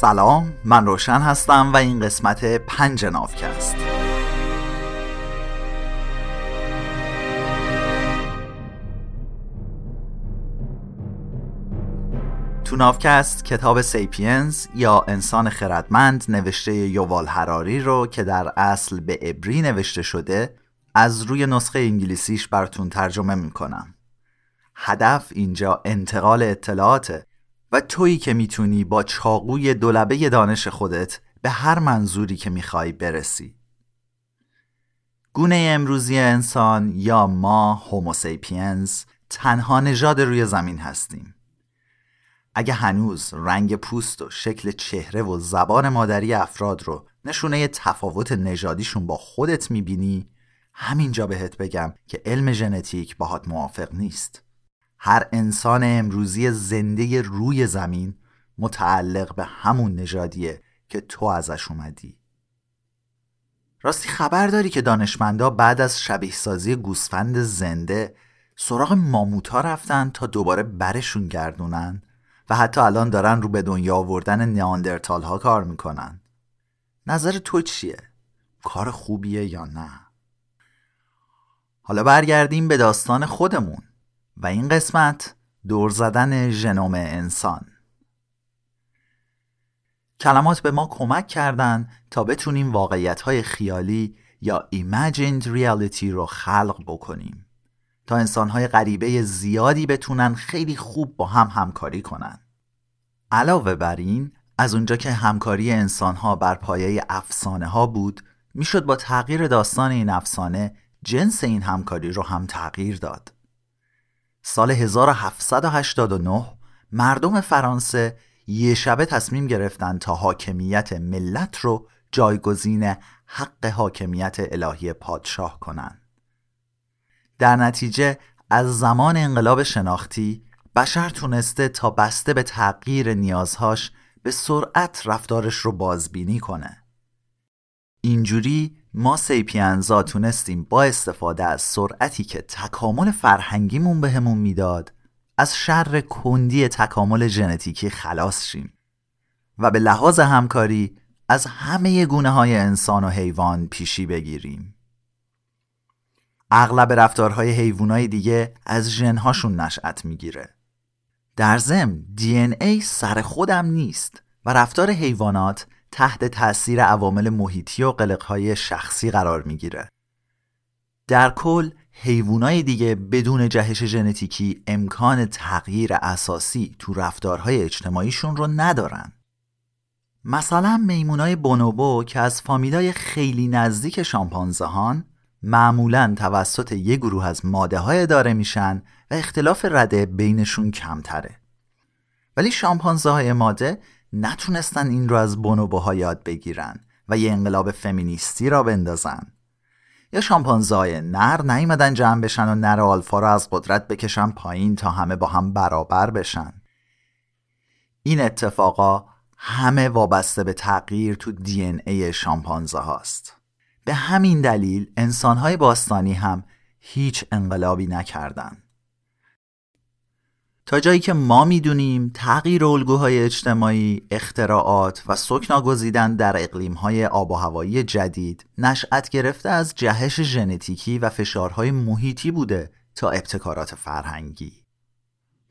سلام من روشن هستم و این قسمت پنج نافکست. تو نافکست کتاب سیپینز یا انسان خردمند نوشته یووال هراری رو که در اصل به عبری نوشته شده از روی نسخه انگلیسیش براتون ترجمه می‌کنم. هدف اینجا انتقال اطلاعاته و تویی که می‌تونی با چاقوی دولبه دانش خودت به هر منظوری که می‌خوای برسی. گونه امروزی انسان یا ما هوموسیپینز تنها نژاد روی زمین هستیم. اگه هنوز رنگ پوست و شکل چهره و زبان مادری افراد رو نشونه تفاوت نژادیشون با خودت می‌بینی همینجا بهت بگم که علم ژنتیک باهات موافق نیست. هر انسان امروزی زنده روی زمین متعلق به همون نژادیه که تو ازش اومدی راستی خبر داری که دانشمندا بعد از شبیه سازی گوسفند زنده سراغ ماموتا رفتن تا دوباره برشون گردونن و حتی الان دارن رو به دنیا آوردن نیاندرتال ها کار می‌کنن نظر تو چیه؟ کار خوبیه یا نه؟ حالا برگردیم به داستان خودمون و این قسمت دور زدن ژنوم انسان. کلمات به ما کمک کردن تا بتونیم واقعیت خیالی یا imagined reality رو خلق بکنیم. تا انسان های غریبه زیادی بتونن خیلی خوب با هم همکاری کنن. علاوه بر این از اونجا که همکاری انسان ها بر پایه افسانه ها بود می‌شد با تغییر داستان این افسانه جنس این همکاری رو هم تغییر داد. سال 1789 مردم فرانسه یه شبه تصمیم گرفتن تا حاکمیت ملت رو جایگزین حق حاکمیت الهی پادشاه کنن. در نتیجه از زمان انقلاب شناختی بشر تونسته تا بسته به تغییر نیازهاش به سرعت رفتارش رو بازبینی کنه. اینجوری ما سیپینزا تونستیم با استفاده از سرعتی که تکامل فرهنگیمون بهمون می‌داد از شر کندی تکامل ژنتیکی خلاص شیم و به لحاظ همکاری از همه گونه های انسان و حیوان پیشی بگیریم. اغلب رفتارهای حیوانای دیگه از ژنهاشون نشأت می‌گیره. در ضمن ای سر خودم نیست و رفتار حیوانات تحت تاثیر عوامل محیطی و قلقهای شخصی قرار می‌گیره. در کل حیوانای دیگه بدون جهش ژنتیکی امکان تغییر اساسی تو رفتارهای اجتماعیشون رو ندارن. مثلا میمونای بونوبو که از فامیلای خیلی نزدیک شامپانزهان معمولا توسط یک گروه از ماده های اداره میشن و اختلاف رده بینشون کمتره. ولی شامپانزه های ماده نتونستن این رو از بونوبوها یاد بگیرن و یه انقلاب فمینیستی را بندازن. یا شامپانزای نر نیومدن جمع بشن و نر آلفا رو از قدرت بکشن پایین تا همه با هم برابر بشن. این اتفاقا همه وابسته به تغییر تو دی ان ای شامپانزه هاست به همین دلیل انسانهای باستانی هم هیچ انقلابی نکردند. تا جایی که ما می‌دونیم تغییر الگوهای اجتماعی، اختراعات و سکنا گزیدن در اقلیمهای آب و هوایی جدید نشأت گرفته از جهش ژنتیکی و فشارهای محیطی بوده تا ابتکارات فرهنگی.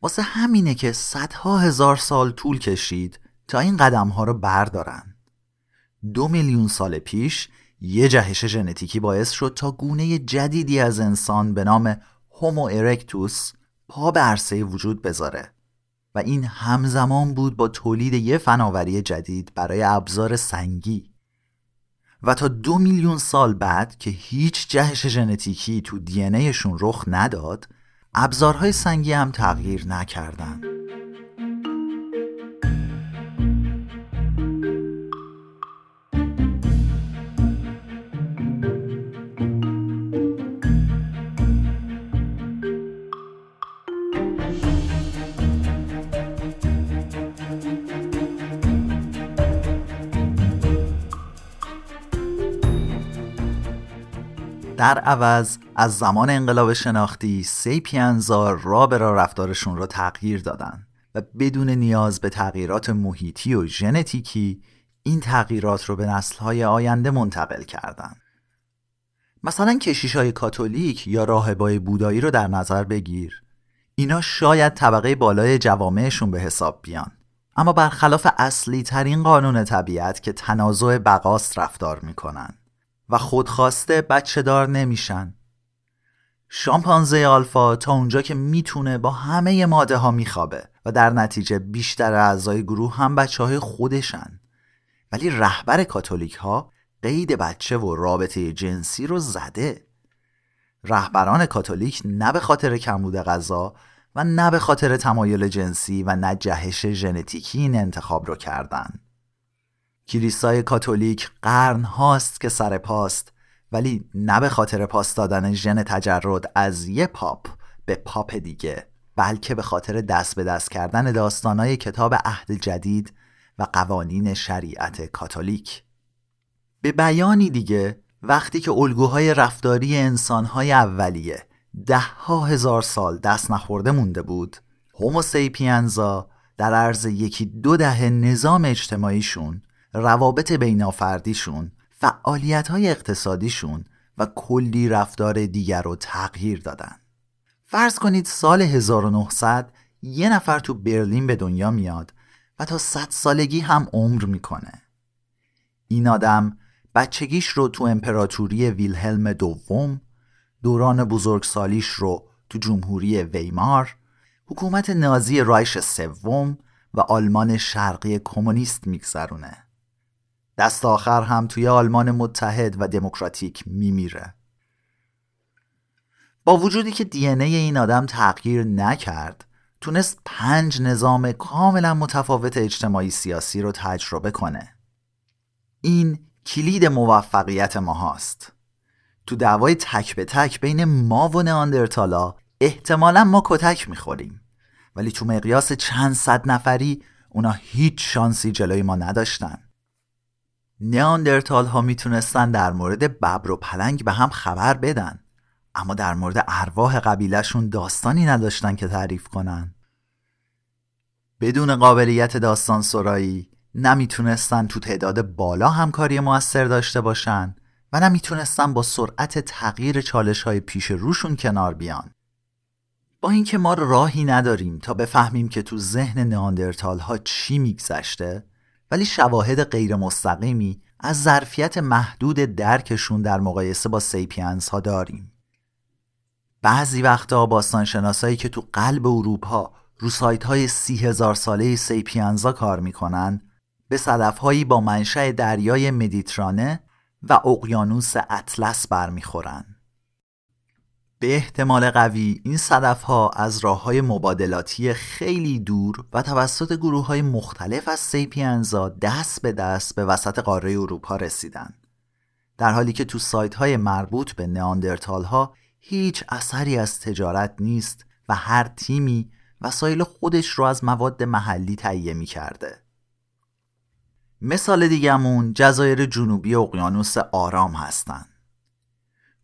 واسه همینه که صدها هزار سال طول کشید تا این قدم ها رو بردارن. دو میلیون سال پیش یه جهش ژنتیکی باعث شد تا گونه جدیدی از انسان به نام هومو ارکتوس پا به عرصه وجود بذاره و این همزمان بود با تولید یه فناوری جدید برای ابزار سنگی و تا دو میلیون سال بعد که هیچ جهش ژنتیکی تو دی رخ نداد ابزارهای سنگی هم تغییر نکردند. در عوض از زمان انقلاب شناختی سیپینزا را به را رفتارشون رو تغییر دادن و بدون نیاز به تغییرات محیطی و ژنتیکی این تغییرات رو به نسلهای آینده منتقل کردن. مثلا کشیش های کاتولیک یا راهبای بودایی رو در نظر بگیر. اینا شاید طبقه بالای جوامعشون به حساب بیان. اما برخلاف اصلی ترین قانون طبیعت که تنازع بقاست رفتار می‌کنن. و خودخواسته بچه دار نمیشن. شامپانزه آلفا تا اونجا که می‌تونه با همه ماده ها میخوابه و در نتیجه بیشتر اعضای گروه هم بچه های خودشن. ولی رهبر کاتولیک ها قید بچه و رابطه جنسی رو زده. رهبران کاتولیک نه به خاطر کمبود غذا و نه به خاطر تمایل جنسی و نه جهش ژنتیکی این انتخاب رو کردن. کلیسای کاتولیک قرن هاست که سر پاست ولی نه به خاطر پاس دادن ژن تجرد از یه پاپ به پاپ دیگه بلکه به خاطر دست به دست کردن داستانای کتاب عهد جدید و قوانین شریعت کاتولیک. به بیانی دیگه وقتی که الگوهای رفتاری انسانهای اولیه ده ها هزار سال دست نخورده مونده بود هوموسیپینزا در عرض یکی دو دهه نظام اجتماعیشون روابط بینافردیشون فعالیت های اقتصادیشون و کلی رفتار دیگر رو تغییر دادن. فرض کنید سال 1900 یه نفر تو برلین به دنیا میاد و تا صد سالگی هم عمر می‌کنه. این آدم بچگیش رو تو امپراتوری ویلهلم دوم دوران بزرگسالیش رو تو جمهوری ویمار حکومت نازی رایش سوم و آلمان شرقی کمونیست میگذرونه. دست آخر هم توی آلمان متحد و دموکراتیک میمیره. با وجودی که دی این آدم تغییر نکرد تونست پنج نظام کاملا متفاوت اجتماعی سیاسی رو تجربه کنه. این کلید موفقیت ما هاست تو دعوای تک به تک بین ما و ناندرتالا احتمالا ما کتک می‌خوریم. ولی تو مقیاس چند صد نفری اونا هیچ شانسی جلوی ما نداشتن. نیاندرتال ها می‌تونستن در مورد ببر و پلنگ به هم خبر بدن. اما در مورد ارواح قبیلهشون داستانی نداشتن که تعریف کنن. بدون قابلیت داستان سرایی نمی‌تونستن تو تعداد بالا همکاری موثر داشته باشن و نمی‌تونستن با سرعت تغییر چالش های پیش روشون کنار بیان. با اینکه ما راهی نداریم تا بفهمیم که تو ذهن ناندرتال ها چی میگذشته ولی شواهد غیر مستقیمی از ظرفیت محدود درکشون در مقایسه با سیپینز ها داریم. بعضی وقتا باستانشناسایی که تو قلب اروپا رو سایت های سی هزار ساله سیپینزا کار می‌کنن به صدف هایی با منشأ دریای مدیترانه و اقیانوس اطلس برمیخورن. به احتمال قوی این صدف ها از راه های مبادلاتی خیلی دور و توسط گروه های مختلف از سیپینزا دست به دست به وسط قاره اروپا رسیدن در حالی که تو سایت های مربوط به نئاندرتال ها هیچ اثری از تجارت نیست و هر تیمی وسایل خودش رو از مواد محلی تهیه می کرده. مثال دیگمون جزایر جنوبی اقیانوس آرام هستند.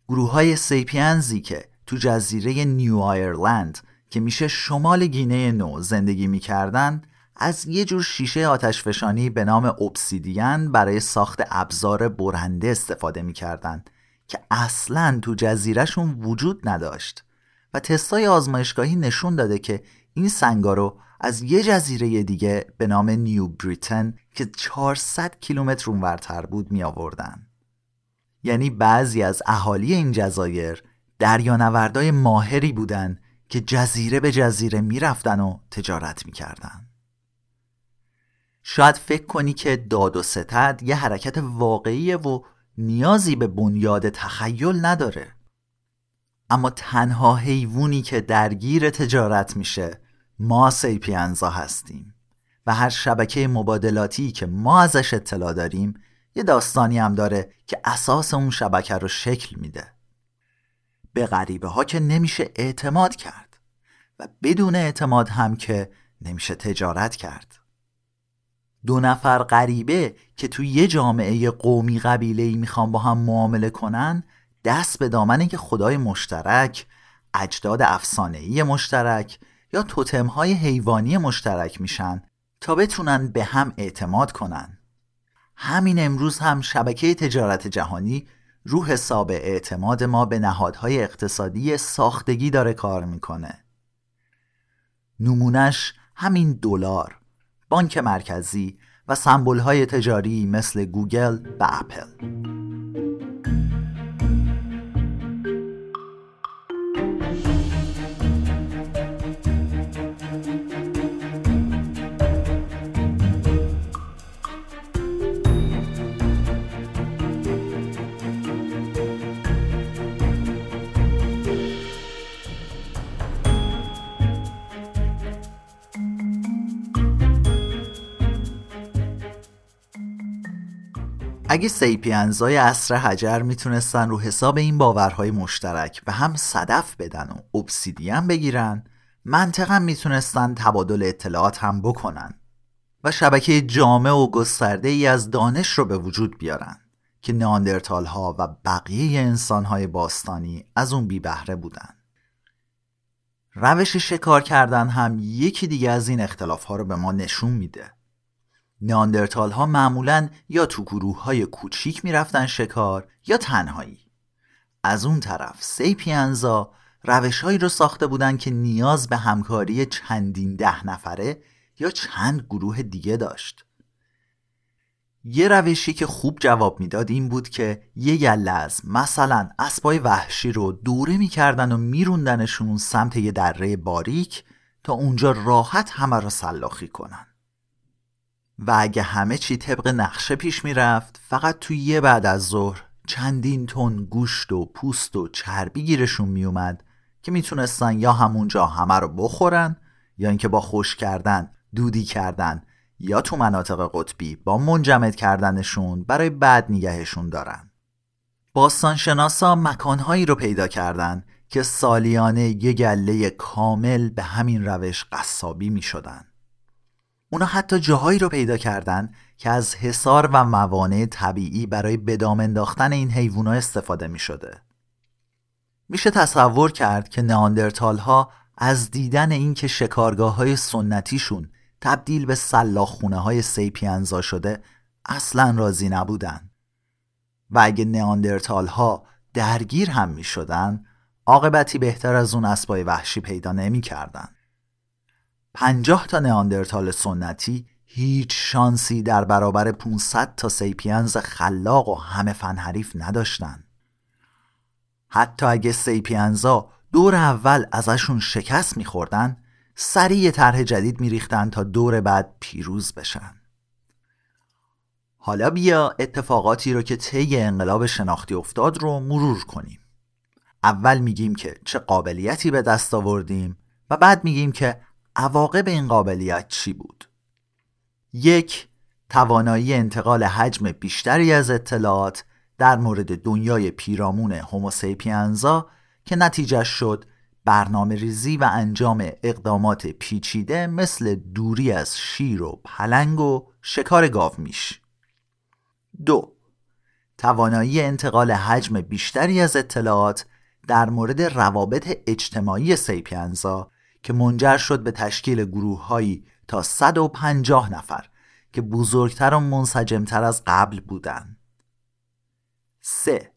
گروه های سیپینزی که تو جزیره نیو آیرلند که میشه شمال گینه نو زندگی می‌کردن از یه جور شیشه آتشفشانی به نام اوبسیدین برای ساخت ابزار برنده استفاده می‌کردن که اصلا تو جزیرهشون وجود نداشت و تستای آزمایشگاهی نشون داده که این سنگا رو از یه جزیره دیگه به نام نیو بریتن که 400 کیلومتر اونورتر بود می آوردن. یعنی بعضی از اهالی این جزایر دریانوردای ماهری بودن که جزیره به جزیره می‌رفتن و تجارت می‌کردن. شاید فکر کنی که داد و ستد یه حرکت واقعیه و نیازی به بنیاد تخیل نداره. اما تنها حیوانی که درگیر تجارت میشه ما سیپینزا هستیم. و هر شبکه مبادلاتی که ما ازش اطلاع داریم یه داستانی هم داره که اساس اون شبکه رو شکل میده. به غریبه ها که نمیشه اعتماد کرد و بدون اعتماد هم که نمیشه تجارت کرد. دو نفر غریبه که توی یه جامعه قومی قبیله ای می‌خوان با هم معامله کنن دست به دامن که خدای مشترک اجداد افسانه‌ای مشترک یا توتمهای حیوانی مشترک میشن تا بتونن به هم اعتماد کنن. همین امروز هم شبکه تجارت جهانی رو حساب اعتماد ما به نهادهای اقتصادی ساختگی داره کار می‌کنه. نمونش همین دلار بانک مرکزی و های تجاری مثل گوگل و اپل. اگه سیپینزای عصر حجر می‌تونستن رو حساب این باورهای مشترک به هم صدف بدن و obsidian بگیرن منطقا می‌تونستن تبادل اطلاعات هم بکنن و شبکه جامع و گسترده ای از دانش رو به وجود بیارن که ناندرتال ها و بقیه انسان های باستانی از اون بی بهره بودن. روش شکار کردن هم یکی دیگه از این اختلاف ها رو به ما نشون میده. نیاندرتال ها معمولا یا تو گروه های کوچیک می‌رفتن شکار یا تنهایی. از اون طرف سیپینزا روشهایی رو ساخته بودن که نیاز به همکاری چندین ده نفره یا چند گروه دیگه داشت. یه روشی که خوب جواب می‌داد این بود که یه گله از مثلا اسبای وحشی رو دوره می‌کردن و میروندنشون سمت یه دره باریک تا اونجا راحت همه را سلاخی کنن. و اگه همه چی طبق نقشه پیش می‌رفت فقط توی یه بعد از ظهر چندین تن گوشت و پوست و چربی گیرشون میومد که می‌تونستن یا همونجا همه رو بخورن یا اینکه با خوش کردن دودی کردن یا تو مناطق قطبی با منجمد کردنشون برای بعد نگهشون دارن باستانشناسا مکانهایی رو پیدا کردن که سالیانه یه گله کامل به همین روش قصابی می شدن. اونا حتی جاهایی رو پیدا کردن که از حصار و موانع طبیعی برای بدام انداختن این حیوونا استفاده می شده. میشه تصور کرد که ناندرتال ها از دیدن اینکه شکارگاه های سنتیشون تبدیل به سلاخونه های سیپینزا شده اصلا راضی نبودن و اگه نیاندرتال ها درگیر هم می شدن بهتر از اون اسبای وحشی پیدا نمی کردن. پنجاه تا نیاندرتال سنتی هیچ شانسی در برابر 500 تا سیپینز خلاق و همه فن حریف نداشتن. حتی اگه سیپینزا دور اول ازشون شکست میخوردن سریع طرح جدید میریختن تا دور بعد پیروز بشن. حالا بیا اتفاقاتی رو که طی انقلاب شناختی افتاد رو مرور کنیم. اول میگیم که چه قابلیتی به دست آوردیم و بعد میگیم که عواقب این قابلیت چی بود؟ یک توانایی انتقال حجم بیشتری از اطلاعات در مورد دنیای پیرامون هوموسیپینزا که نتیجه شد برنامه ریزی و انجام اقدامات پیچیده مثل دوری از شیر و پلنگ و شکار گاو میش دو توانایی انتقال حجم بیشتری از اطلاعات در مورد روابط اجتماعی سیپینزا که منجر شد به تشکیل گروه تا 150 نفر که بزرگتر و منسجمتر از قبل بودند. 3.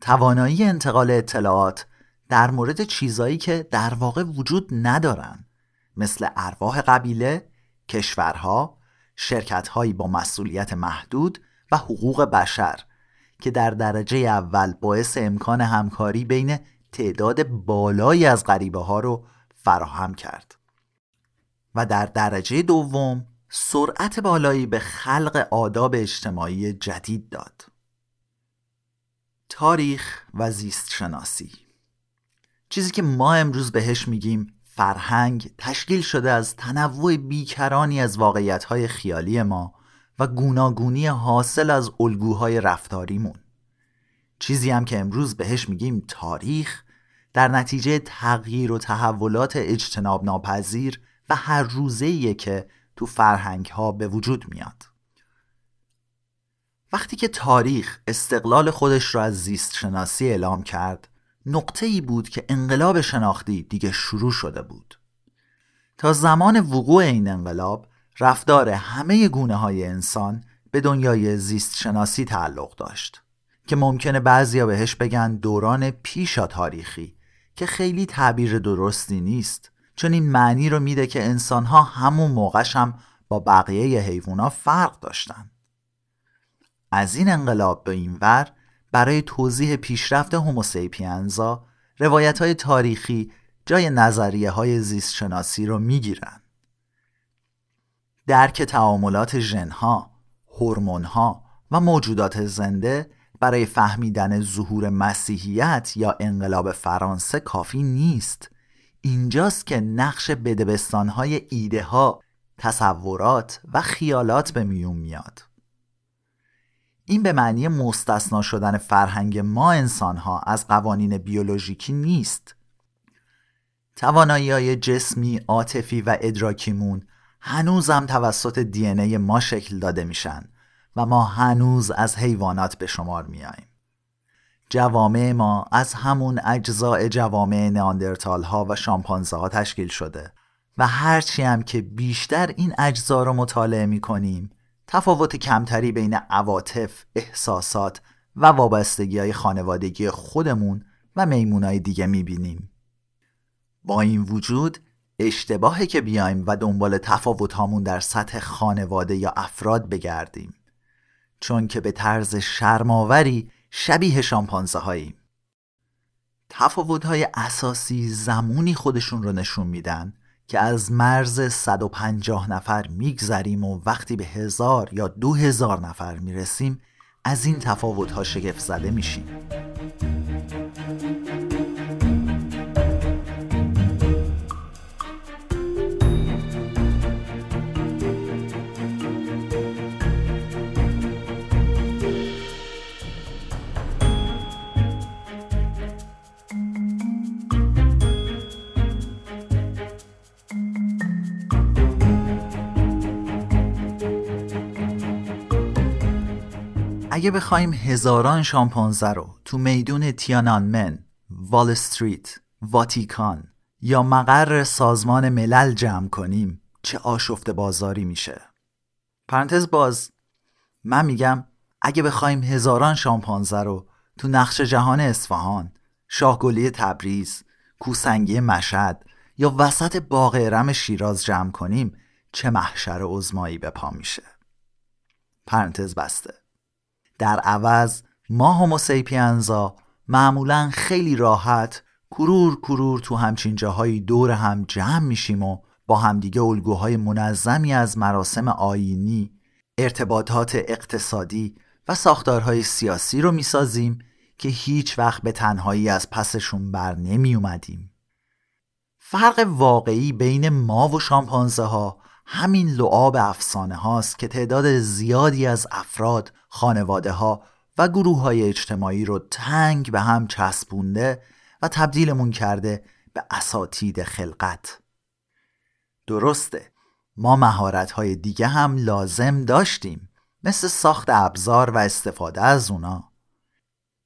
توانایی انتقال اطلاعات در مورد چیزایی که در واقع وجود ندارن مثل ارواح قبیله، کشورها، شرکتهایی با مسئولیت محدود و حقوق بشر که در درجه اول باعث امکان همکاری بین تعداد بالایی از غریبه ها رو فراهم کرد. و در درجه دوم سرعت بالایی به خلق آداب اجتماعی جدید داد. تاریخ و زیست شناسی چیزی که ما امروز بهش میگیم فرهنگ تشکیل شده از تنوع بیکرانی از واقعیتهای خیالی ما و گوناگونی حاصل از الگوهای رفتاریمون. چیزی هم که امروز بهش میگیم تاریخ در نتیجه تغییر و تحولات اجتناب ناپذیر و هر روزهیه که تو فرهنگ ها به وجود میاد. وقتی که تاریخ استقلال خودش را از زیست شناسی اعلام کرد نقطه ای بود که انقلاب شناختی دیگه شروع شده بود. تا زمان وقوع این انقلاب رفتار همه گونه های انسان به دنیای زیست شناسی تعلق داشت که ممکنه بعضیا بهش بگن دوران پیشا تاریخی که خیلی تعبیر درستی نیست. چون این معنی رو میده که انسانها همون موقعش هم با بقیه حیوانا فرق داشتن. از این انقلاب به این ور برای توضیح پیشرفت هوموسیپینزا روایت های تاریخی جای نظریه های زیست شناسی رو می‌گیرن. درک تعاملات ژنها، هورمونها و موجودات زنده برای فهمیدن ظهور مسیحیت یا انقلاب فرانسه کافی نیست. اینجاست که نقش بدبستانهای ایده ها، تصورات و خیالات به میون میاد. این به معنی مستثنا شدن فرهنگ ما انسانها از قوانین بیولوژیکی نیست. توانایی های جسمی، عاطفی و ادراکیمون هنوزم توسط دی ما شکل داده میشن. و ما هنوز از حیوانات به شمار میاییم. جوامع ما از همون اجزاء جوامع ناندرتال ها و شامپانزه ها تشکیل شده و هرچی هم که بیشتر این اجزا رو مطالعه می کنیم تفاوت کمتری بین عواطف، احساسات و وابستگی های خانوادگی خودمون و میمونای دیگه می بینیم. با این وجود اشتباهه که بیایم و دنبال تفاوت هامون در سطح خانواده یا افراد بگردیم چون که به طرز شرماوری شبیه شامپانزه هاییم تفاوت های اساسی زمونی خودشون رو نشون میدن که از مرز 150 نفر میگذریم و وقتی به هزار یا دو هزار نفر می‌رسیم از این تفاوت ها شگفت زده میشیم. اگه بخوایم هزاران شامپانزه رو تو میدون تیانانمن، وال استریت، واتیکان یا مقر سازمان ملل جمع کنیم چه آشفت بازاری میشه؟ پرانتز باز من میگم اگه بخوایم هزاران شامپانزه رو تو نقش جهان اصفهان شاهگلی تبریز کوسنگی مشهد یا وسط باغ ارم شیراز جمع کنیم چه محشر عزمایی به پا میشه؟ پرانتز بسته. در عوض ما هوموسیپینزا معمولا خیلی راحت کرور کرور تو همچین جاهایی دور هم جمع میشیم و با همدیگه الگوهای منظمی از مراسم آینی ارتباطات اقتصادی و ساختارهای سیاسی رو می‌سازیم که هیچ وقت به تنهایی از پسشون بر نمی اومدیم. فرق واقعی بین ما و شامپانزه ها همین لعاب افسانه هاست که تعداد زیادی از افراد خانواده ها و گروه های اجتماعی رو تنگ به هم چسبونده و تبدیلمون کرده به اساتید خلقت. درسته ما مهارت های دیگه هم لازم داشتیم مثل ساخت ابزار و استفاده از اونا.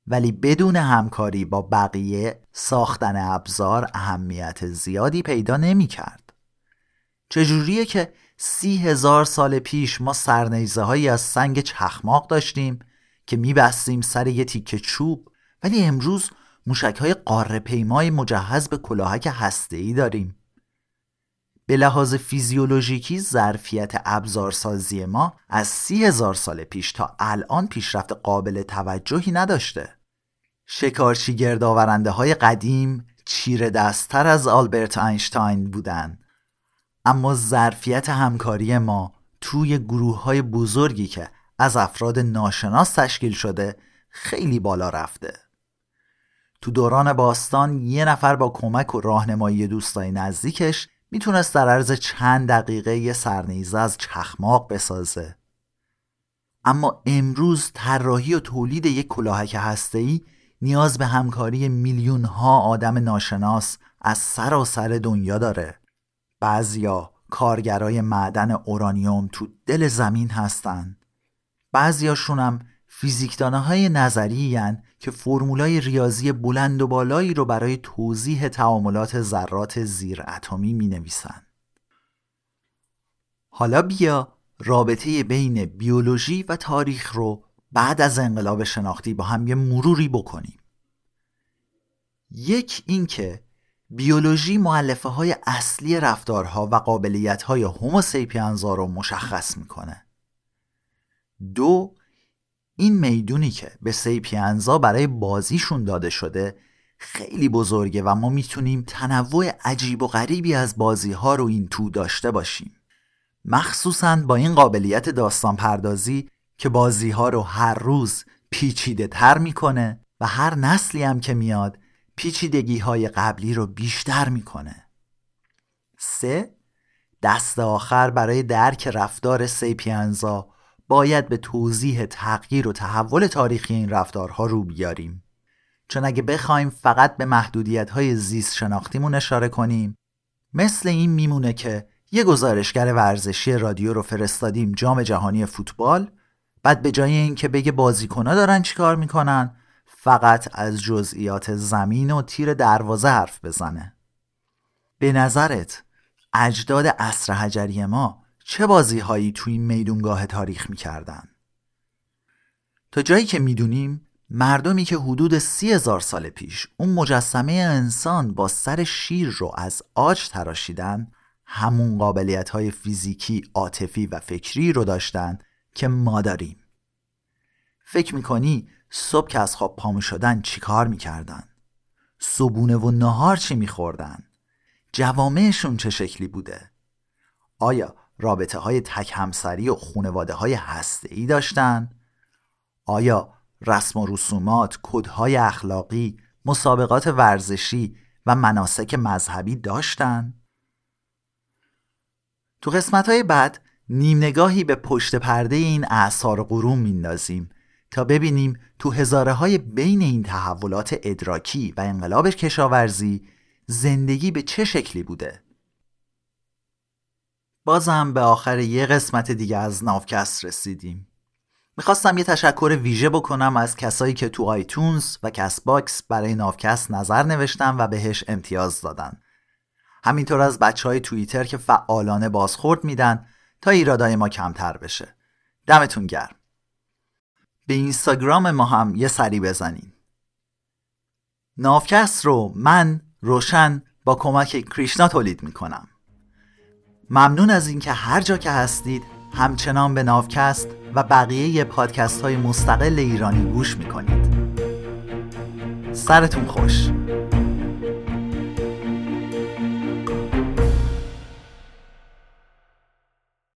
ولی بدون همکاری با بقیه ساختن ابزار اهمیت زیادی پیدا نمی کرد چجوریه که سی هزار سال پیش ما سرنیزه هایی از سنگ چخماق داشتیم که میبستیم سر یه تیکه چوب ولی امروز موشک های قاره پیمای مجهز به کلاهک هسته ای داریم. به لحاظ فیزیولوژیکی ظرفیت ابزارسازی ما از سی هزار سال پیش تا الان پیشرفت قابل توجهی نداشته. شکارچی گردآورنده های قدیم چیره دستتر از آلبرت اینشتاین بودند. اما ظرفیت همکاری ما توی گروه های بزرگی که از افراد ناشناس تشکیل شده خیلی بالا رفته. تو دوران باستان یه نفر با کمک و راهنمایی دوستای نزدیکش می‌تونست در عرض چند دقیقه یه سرنیزه از چخماق بسازه. اما امروز طراحی و تولید یک کلاهک هسته‌ای نیاز به همکاری میلیون ها آدم ناشناس از سراسر دنیا داره. بعضیا کارگرای معدن اورانیوم تو دل زمین هستن بعضیاشون هم فیزیکدانه های نظری که فرمولای ریاضی بلند و بالایی رو برای توضیح تعاملات ذرات زیر اتمی می نویسن. حالا بیا رابطه بین بیولوژی و تاریخ رو بعد از انقلاب شناختی با هم یه مروری بکنیم یک اینکه بیولوژی معلفه های اصلی رفتارها و قابلیت های هوموسیپینزا رو مشخص می‌کنه. دو این می‌دونی که به سیپینزا برای بازیشون داده شده خیلی بزرگه و ما می‌تونیم تنوع عجیب و غریبی از بازی ها رو این تو داشته باشیم. مخصوصا با این قابلیت داستان پردازی که بازی ها رو هر روز پیچیده تر می‌کنه و هر نسلی هم که میاد پیچیدگی های قبلی رو بیشتر می‌کنه. سه دست آخر برای درک رفتار سیپینزا باید به توضیح تغییر و تحول تاریخی این رفتارها رو بیاریم. چون اگه بخوایم فقط به محدودیت های زیست شناختیمون اشاره کنیم مثل این میمونه که یه گزارشگر ورزشی رادیو رو فرستادیم جام جهانی فوتبال بعد به جای اینکه بگه بازیکنها دارن چیکار می‌کنن فقط از جزئیات زمین و تیر دروازه حرف بزنه به نظرت اجداد عصر حجری ما چه بازی هایی توی این میدونگاه تاریخ می‌کردن؟ تا جایی که می‌دونیم مردمی که حدود سی هزار سال پیش اون مجسمه انسان با سر شیر رو از آج تراشیدن همون قابلیت های فیزیکی، عاطفی و فکری رو داشتن که ما داریم فکر می‌کنی صبح که از خواب پامو شدن چیکار می‌کردن صبونه و نهار چی میخوردن جوامعشون چه شکلی بوده آیا رابطه های تک همسری و خونواده های هسته ای داشتن؟ آیا رسم و رسومات، کدهای اخلاقی، مسابقات ورزشی و مناسک مذهبی داشتن؟ تو قسمت های بعد نیم نگاهی به پشت پرده این اعصار قرون میندازیم تا ببینیم تو هزاره های بین این تحولات ادراکی و انقلاب کشاورزی زندگی به چه شکلی بوده؟ بازم به آخر یه قسمت دیگه از نافکست رسیدیم. می‌خواستم یه تشکر ویژه بکنم از کسایی که تو iTunes و CastBox برای نافکست نظر نوشتن و بهش امتیاز دادن. همینطور از بچه های توییتر که فعالانه بازخورد میدن تا ایرادای ما کمتر بشه. دمتون گرم. به اینستاگرام ما هم یه سری بزنین. نافکست رو من روشن با کمک کریشنا تولید می‌کنم. ممنون از اینکه هر جا که هستید همچنان به نافکست و بقیه پادکست های مستقل ایرانی گوش می‌کنید. سرتون خوش.